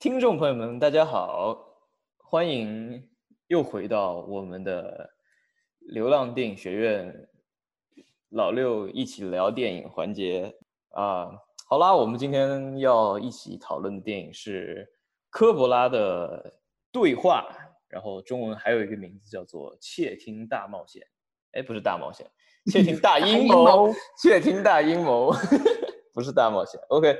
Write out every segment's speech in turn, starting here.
听众朋友们，大家好，欢迎又回到我们的流浪电影学院老六一起聊电影环节啊。好啦，我们今天要一起讨论的电影是科博拉的对话，然后中文还有一个名字叫做《窃听大冒险》。哎，不是大冒险，窃听大阴谋，窃听大阴谋，不是大冒险。OK。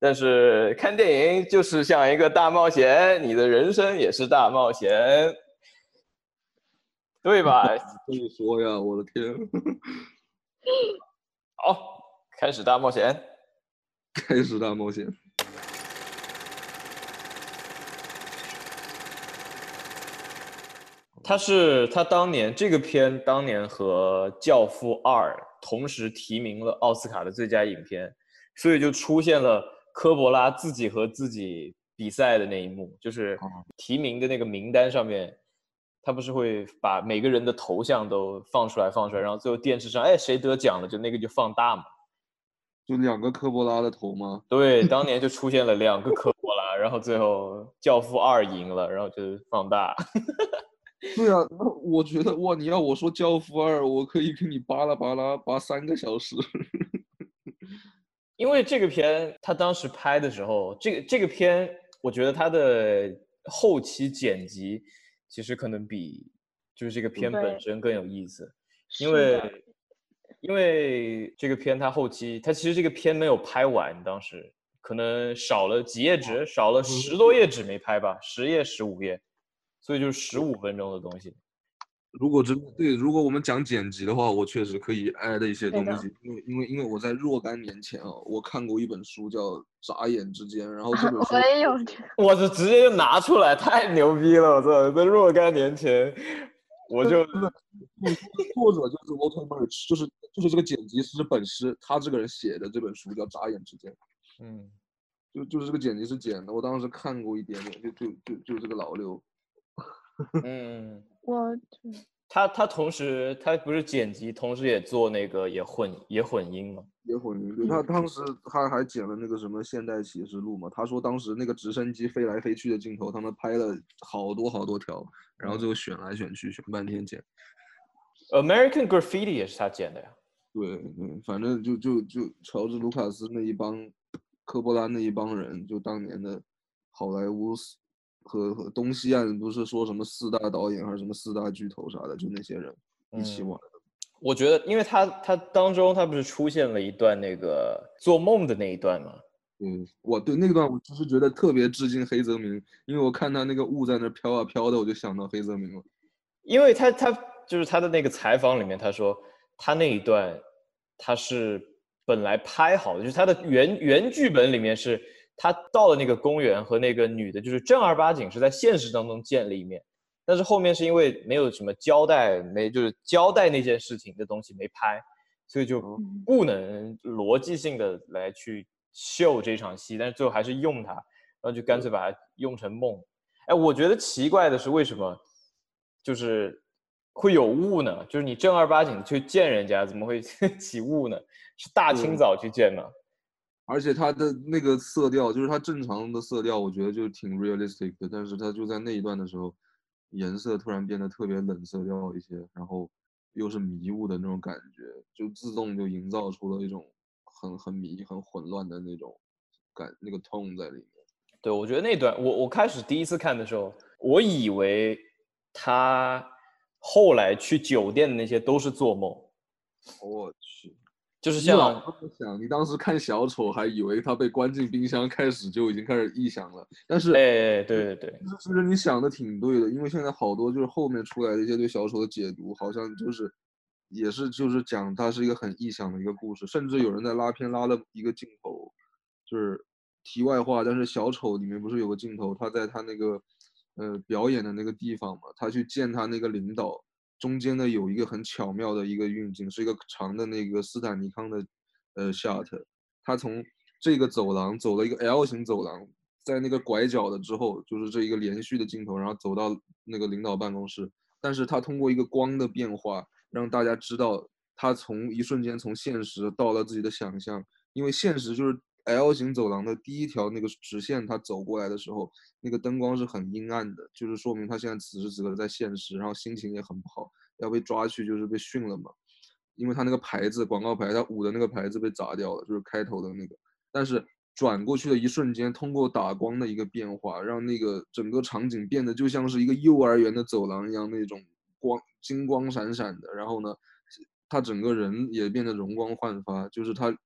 但是看电影就是像一个大冒险，你的人生也是大冒险，对吧？这么说呀，我的天！好，开始大冒险，开始大冒险。他是他当年这个片当年和《教父二》同时提名了奥斯卡的最佳影片，所以就出现了。科博拉自己和自己比赛的那一幕，就是提名的那个名单上面，他不是会把每个人的头像都放出来放出来，然后最后电视上，哎，谁得奖了，就那个就放大嘛，就两个科波拉的头吗？对，当年就 出现了两个科波拉，然后最后《教父二》赢了，然后就放大。对啊，那我觉得哇，你要我说《教父二》，我可以跟你巴拉巴拉扒三个小时。因为这个片，他当时拍的时候，这个这个片，我觉得他的后期剪辑其实可能比就是这个片本身更有意思，因为因为这个片它后期，它其实这个片没有拍完，当时可能少了几页纸，少了十多页纸没拍吧，十页十五页，所以就是十五分钟的东西。如果真对，如果我们讲剪辑的话，我确实可以 add 一些东西，因为因为因为我在若干年前啊，我看过一本书叫《眨眼之间》，然后这本 书我也有，我就直接就拿出来，太牛逼了！我操，在若干年前，我就作者就是 Walter Murch，就是就是这个剪辑师本师，他这个人写的这本书叫《眨眼之间》，嗯，就就是这个剪辑师剪的，我当时看过一点点，就就就就这个老六。嗯，我他他同时他不是剪辑，同时也做那个也混也混音嘛，也混音。对他当时他还剪了那个什么《现代启示录》嘛，他说当时那个直升机飞来飞去的镜头，他们拍了好多好多条，然后最后选来选去选半天剪。American Graffiti 也是他剪的呀。对对，反正就就就乔治卢卡斯那一帮科波拉那一帮人，就当年的好莱坞。和和东西岸不是说什么四大导演还是什么四大巨头啥的，就那些人一起玩的。我觉得，因为他他当中他不是出现了一段那个做梦的那一段吗？嗯，我对那段我就是觉得特别致敬黑泽明，因为我看他那个雾在那飘啊飘的，我就想到黑泽明了。因为他他就是他的那个采访里面他说他那一段他是本来拍好的，就是他的原原剧本里面是。他到了那个公园和那个女的，就是正儿八经是在现实当中见了一面，但是后面是因为没有什么交代，没就是交代那件事情的东西没拍，所以就不能逻辑性的来去秀这场戏，但是最后还是用它，然后就干脆把它用成梦。哎，我觉得奇怪的是为什么就是会有雾呢？就是你正儿八经去见人家，怎么会 起雾呢？是大清早去见吗？而且它的那个色调，就是它正常的色调，我觉得就挺 realistic 的。但是它就在那一段的时候，颜色突然变得特别冷色调一些，然后又是迷雾的那种感觉，就自动就营造出了一种很很迷、很混乱的那种感，那个 tone 在里面。对，我觉得那段，我我开始第一次看的时候，我以为他后来去酒店的那些都是做梦。我去。就是像想，你当时看小丑还以为他被关进冰箱，开始就已经开始臆想了。但是，哎，对对对，其实你想的挺对的，因为现在好多就是后面出来的一些对小丑的解读，好像就是也是就是讲他是一个很臆想的一个故事，甚至有人在拉片拉了一个镜头，就是题外话，但是小丑里面不是有个镜头，他在他那个呃表演的那个地方嘛，他去见他那个领导。中间呢有一个很巧妙的一个运镜，是一个长的那个斯坦尼康的呃 shot，他从这个走廊走了一个 L 型走廊，在那个拐角的之后，就是这一个连续的镜头，然后走到那个领导办公室，但是他通过一个光的变化，让大家知道他从一瞬间从现实到了自己的想象，因为现实就是 L 型走廊的第一条那个直线，他走过来的时候，那个灯光是很阴暗的，就是说明他现在此时此刻在现实，然后心情也很不好，要被抓去就是被训了嘛。因为他那个牌子广告牌，他捂的那个牌子被砸掉了，就是开头的那个。但是转过去的一瞬间，通过打光的一个变化，让那个整个场景变得就像是一个幼儿园的走廊一样，那种光金光闪闪的。然后呢，他整个人也变得容光焕发，就是他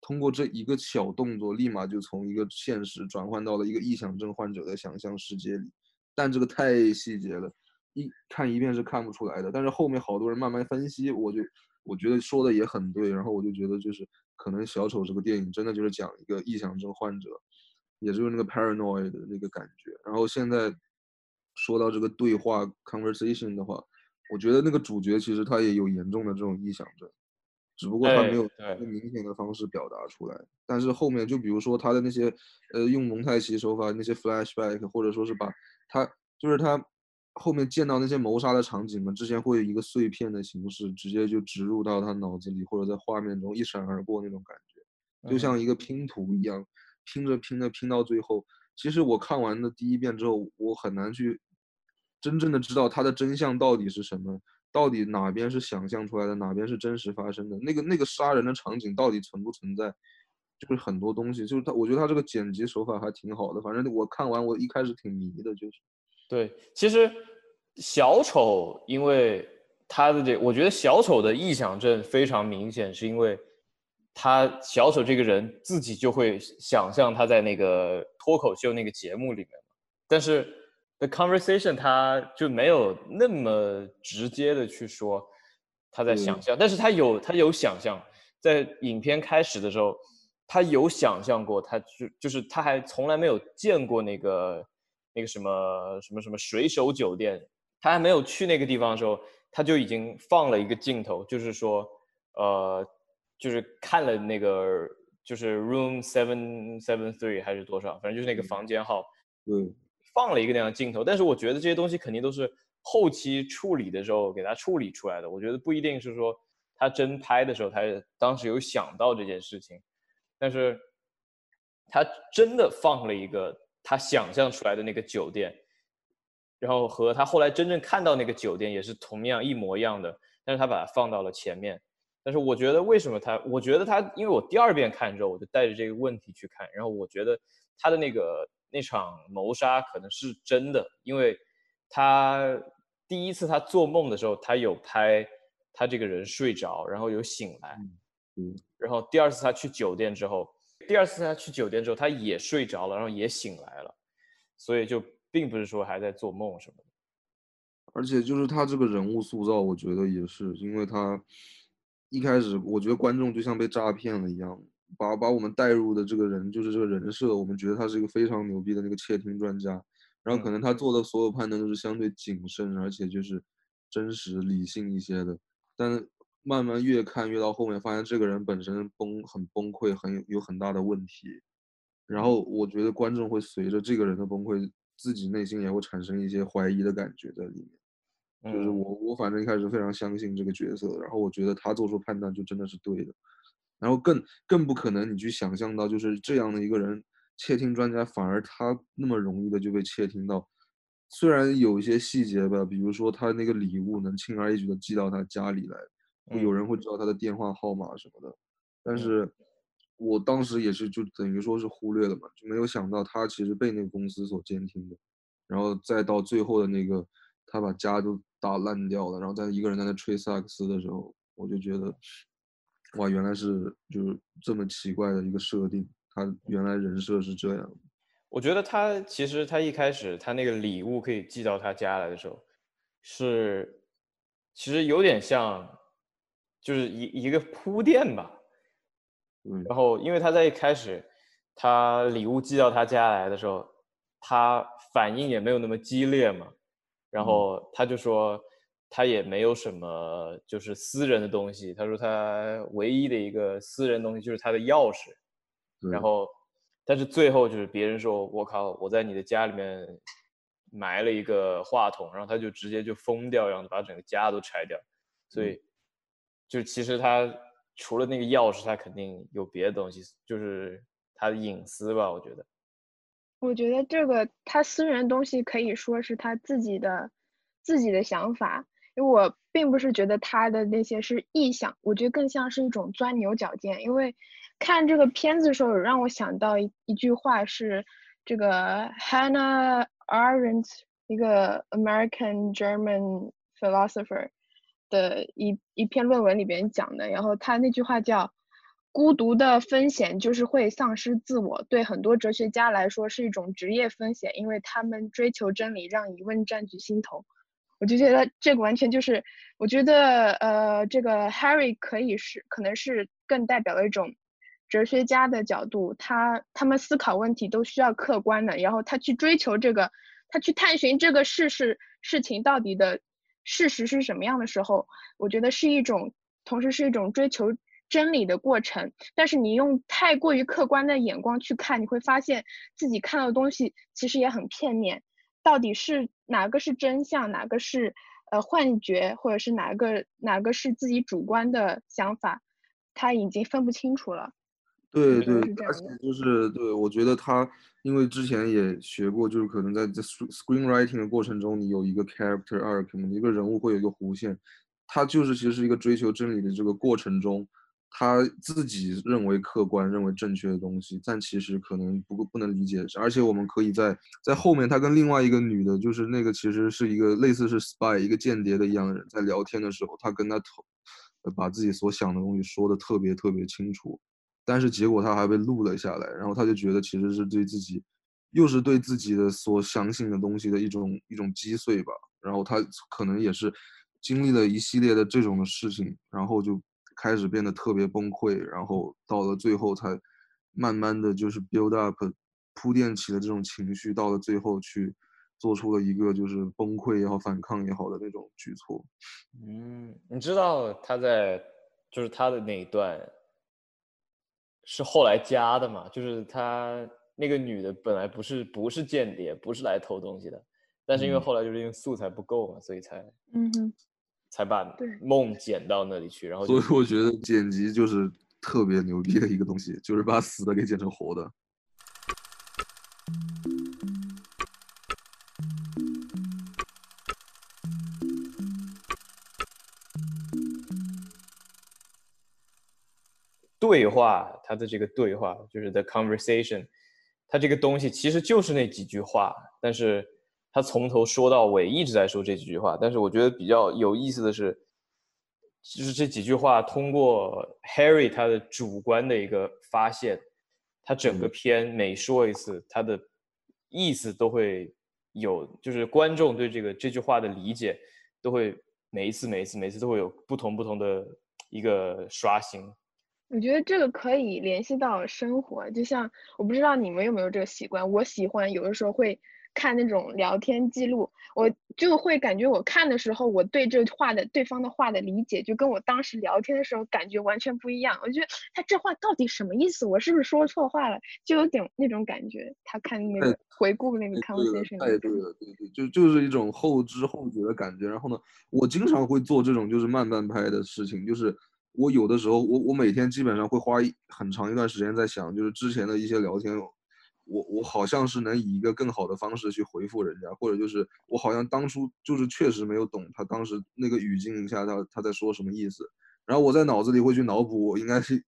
通过这一个小动作，立马就从一个现实转换到了一个臆想症患者的想象世界里。但这个太细节了，一看一遍是看不出来的。但是后面好多人慢慢分析，我就。我觉得说的也很对，然后我就觉得就是可能小丑这个电影真的就是讲一个臆想症患者，也就是那个 paranoid 的那个感觉。然后现在说到这个对话 conversation 的话，我觉得那个主角其实他也有严重的这种臆想症，只不过他没有用明显的方式表达出来。但是后面就比如说他的那些呃用蒙太奇手法那些 flashback，或者说是把他就是他。后面见到那些谋杀的场景嘛，之前会有一个碎片的形式直接就植入到他脑子里，或者在画面中一闪而过那种感觉，就像一个拼图一样，拼着拼着拼到最后。其实我看完的第一遍之后，我很难去真正的知道它的真相到底是什么，到底哪边是想象出来的，哪边是真实发生的。那个那个杀人的场景到底存不存在？就是很多东西，就是他，我觉得他这个剪辑手法还挺好的。反正我看完，我一开始挺迷的，就是。对，其实小丑，因为他的这，我觉得小丑的臆想症非常明显，是因为他小丑这个人自己就会想象他在那个脱口秀那个节目里面但是 The Conversation 他就没有那么直接的去说他在想象，但是他有他有想象，在影片开始的时候，他有想象过，他就就是他还从来没有见过那个。那个什么什么什么水手酒店，他还没有去那个地方的时候，他就已经放了一个镜头，就是说，呃，就是看了那个就是 room seven seven three 还是多少，反正就是那个房间号，对，放了一个那样的镜头。但是我觉得这些东西肯定都是后期处理的时候给他处理出来的，我觉得不一定是说他真拍的时候他当时有想到这件事情，但是他真的放了一个。他想象出来的那个酒店，然后和他后来真正看到那个酒店也是同样一模一样的，但是他把它放到了前面。但是我觉得为什么他？我觉得他，因为我第二遍看之后，我就带着这个问题去看，然后我觉得他的那个那场谋杀可能是真的，因为他第一次他做梦的时候，他有拍他这个人睡着，然后有醒来，嗯，然后第二次他去酒店之后。第二次他去酒店之后，他也睡着了，然后也醒来了，所以就并不是说还在做梦什么的。而且就是他这个人物塑造，我觉得也是，因为他一开始我觉得观众就像被诈骗了一样，把把我们带入的这个人就是这个人设，我们觉得他是一个非常牛逼的那个窃听专家，然后可能他做的所有判断都是相对谨慎，而且就是真实理性一些的，但。慢慢越看越到后面，发现这个人本身崩很崩溃，很有有很大的问题。然后我觉得观众会随着这个人的崩溃，自己内心也会产生一些怀疑的感觉在里面。就是我我反正一开始非常相信这个角色，然后我觉得他做出判断就真的是对的。然后更更不可能你去想象到就是这样的一个人，窃听专家反而他那么容易的就被窃听到。虽然有一些细节吧，比如说他那个礼物能轻而易举的寄到他家里来。有人会知道他的电话号码什么的，但是我当时也是就等于说是忽略了嘛，就没有想到他其实被那个公司所监听的，然后再到最后的那个他把家都打烂掉了，然后在一个人在那吹萨克斯的时候，我就觉得，哇，原来是就是这么奇怪的一个设定，他原来人设是这样。我觉得他其实他一开始他那个礼物可以寄到他家来的时候，是其实有点像。就是一一个铺垫吧，嗯，然后因为他在一开始，他礼物寄到他家来的时候，他反应也没有那么激烈嘛，然后他就说他也没有什么就是私人的东西，他说他唯一的一个私人东西就是他的钥匙，然后但是最后就是别人说我靠，我在你的家里面埋了一个话筒，然后他就直接就疯掉，然后把整个家都拆掉。所以就其实他除了那个钥匙，他肯定有别的东西，就是他的隐私吧，我觉得。我觉得这个他私人东西可以说是他自己的自己的想法，因为我并不是觉得他的那些是臆想，我觉得更像是一种钻牛角尖。因为看这个片子的时候，让我想到一一句话是这个 Hannah Arendt 一个 American German philosopher 的一一篇论文里边讲的，然后他那句话叫。孤独的风险就是会丧失自我，对很多哲学家来说是一种职业风险，因为他们追求真理，让疑问占据心头。我就觉得这个完全就是，我觉得呃，这个 Harry 可以是，可能是更代表了一种哲学家的角度，他他们思考问题都需要客观的，然后他去追求这个，他去探寻这个事事事情到底的事实是什么样的时候，我觉得是一种，同时是一种追求。真理的过程，但是你用太过于客观的眼光去看，你会发现自己看到的东西其实也很片面。到底是哪个是真相，哪个是呃幻觉，或者是哪个哪个是自己主观的想法，他已经分不清楚了。对对，而且就是对我觉得他，因为之前也学过，就是可能在这 screenwriting 的过程中，你有一个 character arc，一个人物会有一个弧线，他就是其实是一个追求真理的这个过程中。他自己认为客观、认为正确的东西，但其实可能不不能理解。而且我们可以在在后面，他跟另外一个女的，就是那个其实是一个类似是 spy 一个间谍的一样的人，在聊天的时候，他跟他同把自己所想的东西说的特别特别清楚，但是结果他还被录了下来，然后他就觉得其实是对自己，又是对自己的所相信的东西的一种一种击碎吧。然后他可能也是经历了一系列的这种的事情，然后就。开始变得特别崩溃，然后到了最后才慢慢的就是 build up 铺垫起的这种情绪，到了最后去做出了一个就是崩溃也好、反抗也好的那种举措。嗯，你知道他在就是他的那一段是后来加的嘛？就是他那个女的本来不是不是间谍，不是来偷东西的，但是因为后来就是因为素材不够嘛，所以才嗯哼。才把梦剪到那里去，然后所以我觉得剪辑就是特别牛逼的一个东西，就是把死的给剪成活的。对话，他的这个对话就是 the conversation，他这个东西其实就是那几句话，但是。他从头说到尾一直在说这几句话，但是我觉得比较有意思的是，就是这几句话通过 Harry 他的主观的一个发现，他整个片每说一次，他的意思都会有，就是观众对这个这句话的理解都会每一次每一次每次都会有不同不同的一个刷新。我觉得这个可以联系到生活，就像我不知道你们有没有这个习惯，我喜欢有的时候会。看那种聊天记录，我就会感觉我看的时候，我对这话的对方的话的理解，就跟我当时聊天的时候感觉完全不一样。我觉得他这话到底什么意思？我是不是说错话了？就有点那种感觉。他看那个回顾那个 conversation，太对了，对对，就就是一种后知后觉的感觉。然后呢，我经常会做这种就是慢半拍的事情，就是我有的时候，我我每天基本上会花很长一段时间在想，就是之前的一些聊天。我我好像是能以一个更好的方式去回复人家，或者就是我好像当初就是确实没有懂他当时那个语境下他他在说什么意思，然后我在脑子里会去脑补我应该是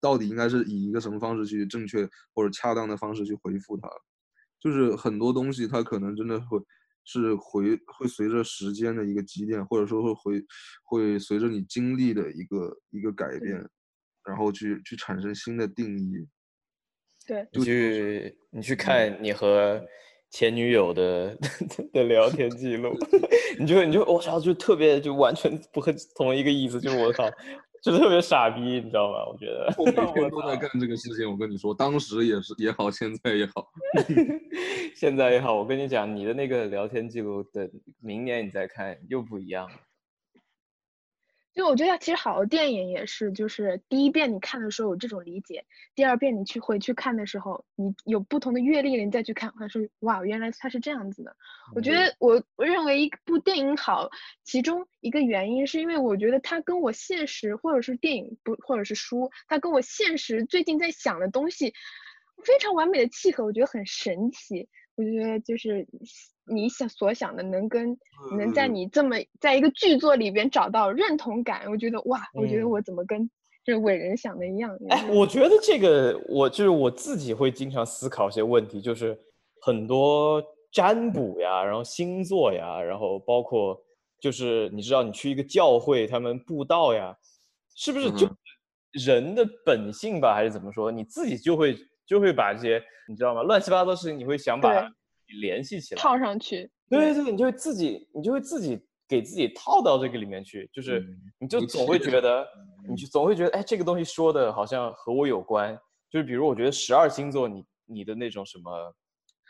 到底应该是以一个什么方式去正确或者恰当的方式去回复他，就是很多东西它可能真的会是回会随着时间的一个积淀，或者说会回会随着你经历的一个一个改变，然后去去产生新的定义。对，你去你去看你和前女友的 的聊天记录，你就你就我操，就特别就完全不和同一个意思，就是我靠，就特别傻逼，你知道吗？我觉得我每天都在干这个事情。我跟你说，当时也是也好，现在也好，现在也好。我跟你讲，你的那个聊天记录，等明年你再看又不一样了。就我觉得其实好的电影也是，就是第一遍你看的时候有这种理解，第二遍你去回去看的时候，你有不同的阅历了，你再去看，还是哇，原来它是这样子的。我觉得我我认为一部电影好，其中一个原因是因为我觉得它跟我现实或者是电影不或者是书，它跟我现实最近在想的东西非常完美的契合，我觉得很神奇。我觉得就是你想所想的，能跟能在你这么在一个剧作里边找到认同感，我觉得哇，我觉得我怎么跟这伟人想的一样？哎，我觉得这个我就是我自己会经常思考一些问题，就是很多占卜呀，然后星座呀，然后包括就是你知道你去一个教会，他们布道呀，是不是就人的本性吧，还是怎么说？你自己就会。就会把这些你知道吗？乱七八糟的事情，你会想把联系起来，套上去。对对，你就会自己，你就会自己给自己套到这个里面去，就是你就总会觉得，你就总会觉得，哎，这个东西说的好像和我有关。就是比如，我觉得十二星座，你你的那种什么，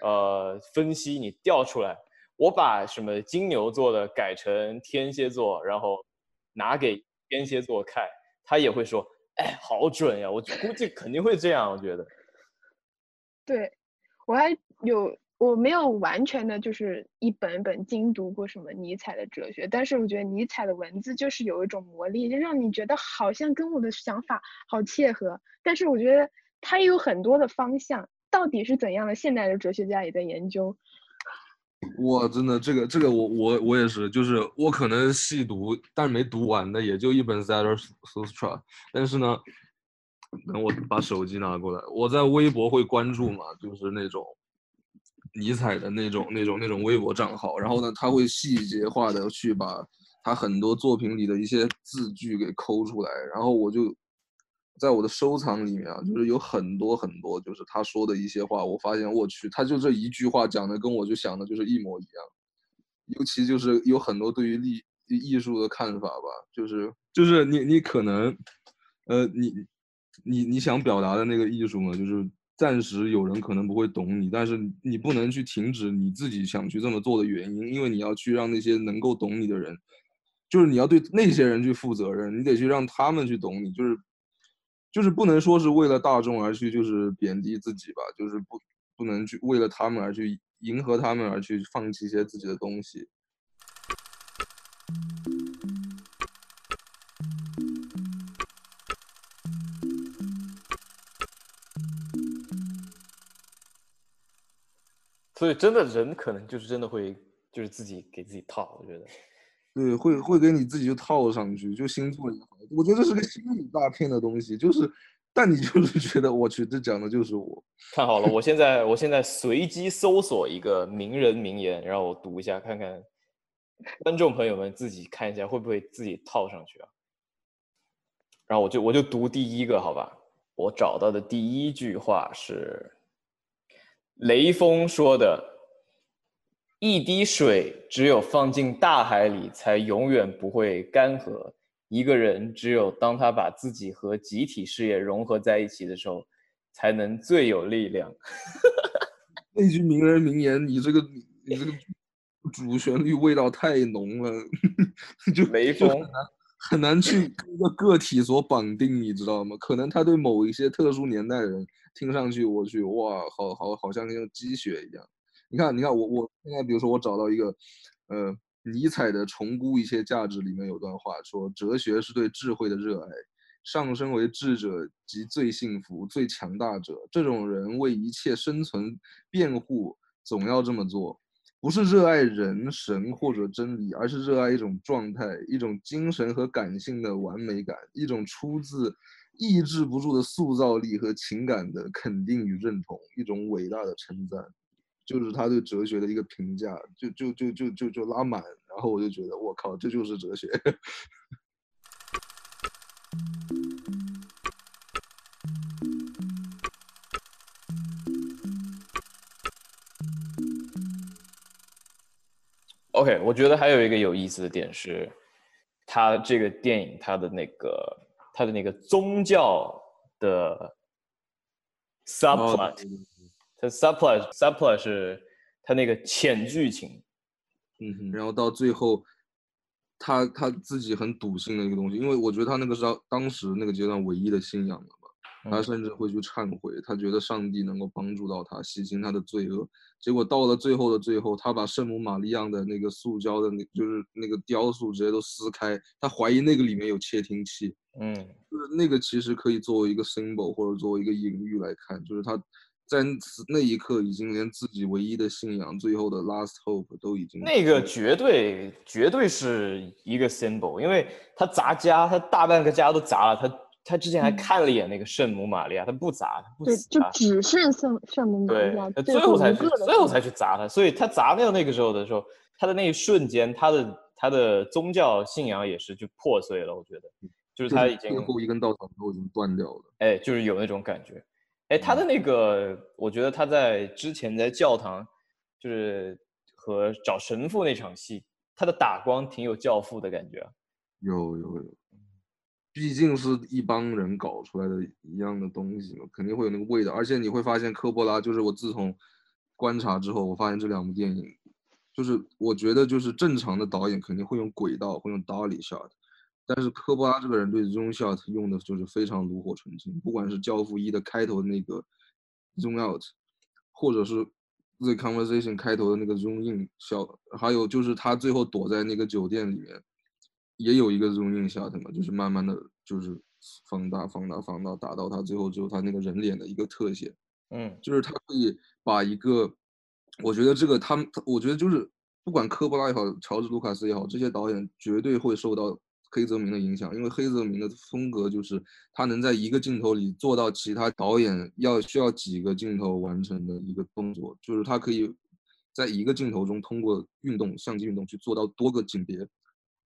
呃，分析你调出来，我把什么金牛座的改成天蝎座，然后拿给天蝎座看，他也会说，哎，好准呀！我估计肯定会这样，我觉得。对，我还有我没有完全的，就是一本本精读过什么尼采的哲学，但是我觉得尼采的文字就是有一种魔力，就让你觉得好像跟我的想法好切合。但是我觉得他有很多的方向，到底是怎样的？现代的哲学家也在研究。哇，真的，这个这个我我我也是，就是我可能细读，但是没读完的也就一本 Zarathustra，但是呢。等我把手机拿过来，我在微博会关注嘛，就是那种尼采的那种、那种、那种微博账号。然后呢，他会细节化的去把他很多作品里的一些字句给抠出来。然后我就在我的收藏里面啊，就是有很多很多，就是他说的一些话。我发现，我去，他就这一句话讲的跟我就想的就是一模一样。尤其就是有很多对于艺艺术的看法吧，就是就是你你可能，呃，你。你你想表达的那个艺术呢，就是暂时有人可能不会懂你，但是你不能去停止你自己想去这么做的原因，因为你要去让那些能够懂你的人，就是你要对那些人去负责任，你得去让他们去懂你，就是就是不能说是为了大众而去就是贬低自己吧，就是不不能去为了他们而去迎合他们而去放弃一些自己的东西。所以，真的人可能就是真的会，就是自己给自己套。我觉得，对，会会给你自己就套上去，就星座也好，我觉得这是个心理大片的东西。就是，但你就是觉得，我去，这讲的就是我。看好了，我现在我现在随机搜索一个名人名言，然后我读一下，看看观众朋友们自己看一下会不会自己套上去啊？然后我就我就读第一个，好吧？我找到的第一句话是。雷锋说的：“一滴水只有放进大海里，才永远不会干涸。一个人只有当他把自己和集体事业融合在一起的时候，才能最有力量。”那句名人名言，你这个你这个主旋律味道太浓了，就雷锋很难去跟一个个体所绑定，你知道吗？可能他对某一些特殊年代的人。听上去我去哇，好好好像那种积雪一样。你看，你看我我现在比如说我找到一个，呃，尼采的《重估一切价值》里面有段话说：哲学是对智慧的热爱，上升为智者即最幸福、最强大者。这种人为一切生存辩护，总要这么做，不是热爱人神或者真理，而是热爱一种状态，一种精神和感性的完美感，一种出自。抑制不住的塑造力和情感的肯定与认同，一种伟大的称赞，就是他对哲学的一个评价，就就就就就就拉满，然后我就觉得我靠，这就是哲学。OK，我觉得还有一个有意思的点是，他这个电影他的那个。他的那个宗教的 subplot，他 subplot subplot 是他那个浅剧情，嗯哼，然后到最后，他他自己很笃信的一个东西，因为我觉得他那个是他当时那个阶段唯一的信仰了。嘛。他嗯。甚至会去忏悔，他觉得上帝能够帮助到他，洗清他的罪恶。结果到了最后的最后，他把圣母玛利亚的那个塑胶的那，就是那个雕塑直接都撕开，他怀疑那个里面有窃听器，嗯，就是那个其实可以作为一个 symbol 或者作为一个隐喻来看，就是他在此那一刻已经连自己唯一的信仰，最后的 last hope 都已经那个绝对绝对是一个 symbol，因为他砸家，他大半个家都砸了，他他之前还嗯看了一眼那个圣母玛利亚，他不砸，他不砸，就只剩圣圣母玛利亚，他最后才最后才去砸他，所以他砸掉那个时候的时候，他的那一瞬间，他的他的宗教信仰也是就破碎了，我觉得，就是他已经最后一根稻草都已经断掉了。哎，就是有那种感觉。哎，他的那个，我觉得他在之前在教堂，就是和找神父那场戏，他的打光挺有教父的感觉啊。有有有，毕竟是一帮人搞出来的一样的东西嘛，肯定会有那个味道。而且你会发现，科波拉就是我自从观察之后，我发现这两部电影，就是我觉得就是正常的导演肯定会用轨道，会用 dolly shot，但是科波拉这个人对 zoom shot 用的就是非常炉火纯青，不管是《教父一》的开头的那个 zoom out，或者是 The Conversation 开头的那个 zoom in shot，还有就是他最后躲在那个酒店里面。也有一个 zoom in shot 嘛，就是慢慢的就是放大、放大、放大，打到他最后只有他那个人脸的一个特写，嗯就是他可以把一个，我觉得这个他们，我觉得就是不管科波拉也好，乔治卢卡斯也好，这些导演绝对会受到黑泽明的影响，因为黑泽明的风格就是他能在一个镜头里做到其他导演要需要几个镜头完成的一个动作，就是他可以在一个镜头中通过运动相机运动去做到多个景别。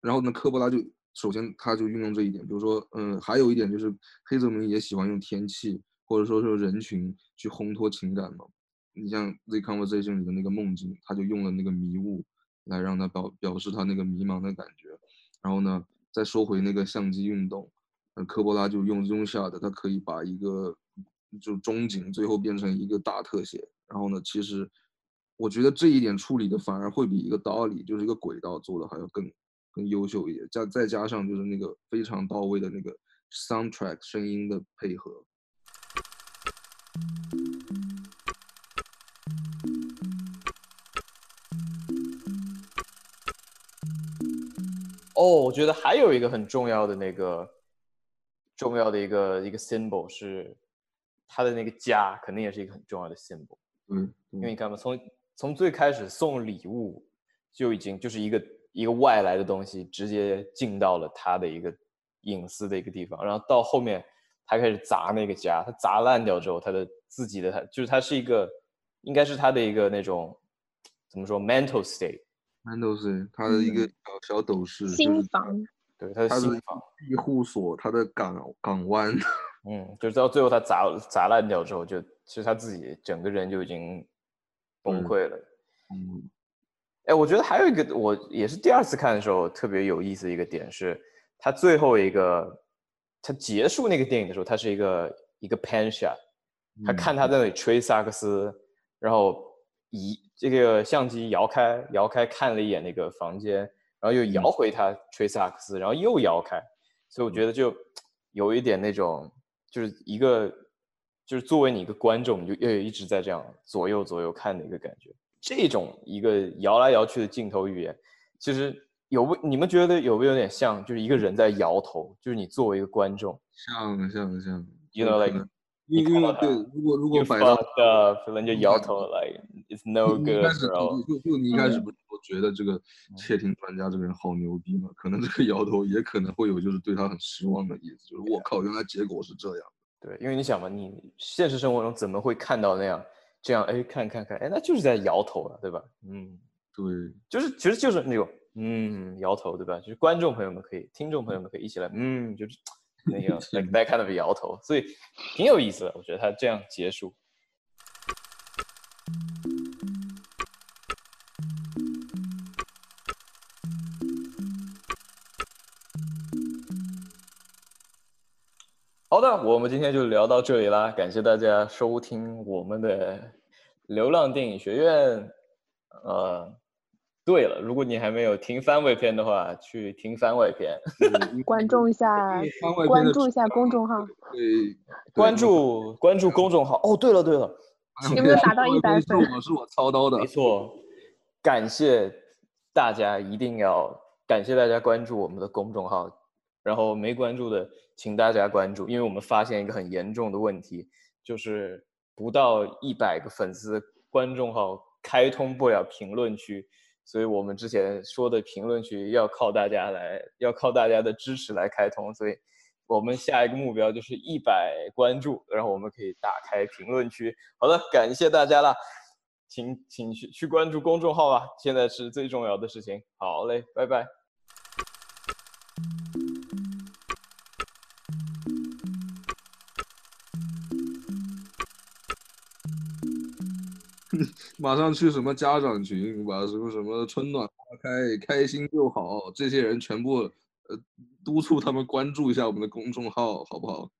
然后呢，科波拉就首先他就运用这一点，比如说，嗯，还有一点就是黑泽明也喜欢用天气或者说是人群去烘托情感嘛。你像《The Conversation》里的那个梦境，他就用了那个迷雾来让他表表示他那个迷茫的感觉。然后呢，再说回那个相机运动，呃，科波拉就用 zoom shot，他可以把一个就中景最后变成一个大特写。然后呢，其实我觉得这一点处理的反而会比一个道理，就是一个轨道做的还要更更优秀一点。加再加上就是那个非常到位的那个 soundtrack 声音的配合。哦，我觉得还有一个很重要的那个重要的一个一个 symbol 是他的那个家，肯定也是一个很重要的 symbol。嗯，因为你看嘛，从从最开始送礼物就已经就是一个一个外来的东西，直接进到了他的一个隐私的一个地方，然后到后面他开始砸那个家，他砸烂掉之后，他的自己的他就是他是一个应该是他的一个那种怎么说？mental state，mental state，他的一个嗯。小小斗室，就是心房，对他的他的心房，庇护所，他的港港湾。嗯，就是到最后他砸砸烂掉之后，就其实他自己整个人就已经崩嗯。溃了。嗯，哎，我觉得还有一个，我也是第二次看的时候特别有意思的一个点是，他最后一个，他结束那个电影的时候，他是一个一个 pan shot，他嗯看他在那里吹萨克斯，然后移这个相机摇开摇开看了一眼那个房间，然后又摇回他吹萨克斯，然后又摇开，所以我觉得就有一点那种，就是一个就是作为你一个观众，你就又一直在这样左右左右看的一个感觉。这种一个摇来摇去的镜头语言，其实有不你们觉得有没有点像，就是一个人在摇头，就是你作为一个观众像像像 You know, like，能因为对，如果如果摆到 up，然后就摇头，like it's no good, 开始 bro。就就就你一开始嗯不是说觉得这个窃听专家这个人好牛逼吗？可能这个摇头也可能会有就是对他很失望的意思，就是我靠，原来结果是这样。对，因为你想嘛，你现实生活中怎么会看到那样这样？哎，看看看，哎，那就是在摇头了，对吧？嗯，对，就是其实就是那种嗯摇头，对吧？就是观众朋友们可以，听众朋友们可以一起来嗯，就是 那个 like that kind of 摇头，所以挺有意思的。我觉得他这样结束。好的，我们今天就聊到这里啦，感谢大家收听我们的流浪电影学院。呃，对了，如果你还没有听番外篇的话，去听番外篇，关注一下，关注一下公众号。对，关注关注公众号。哦，对了对了，有没有达到一百分是我是我操刀的没，错，感谢大家，一定要感谢大家关注我们的公众号，然后没关注的，请大家关注，因为我们发现一个很严重的问题，就是不到一百个粉丝，观众号开通不了评论区，所以我们之前说的评论区要靠大家来，要靠大家的支持来开通，所以我们下一个目标就是一百关注，然后我们可以打开评论区。好的，感谢大家啦，请请去去关注公众号吧，现在是最重要的事情。好嘞，拜拜。马上去什么家长群，把什么什么春暖花开，开心就好，这些人全部呃督促他们关注一下我们的公众号，好不好？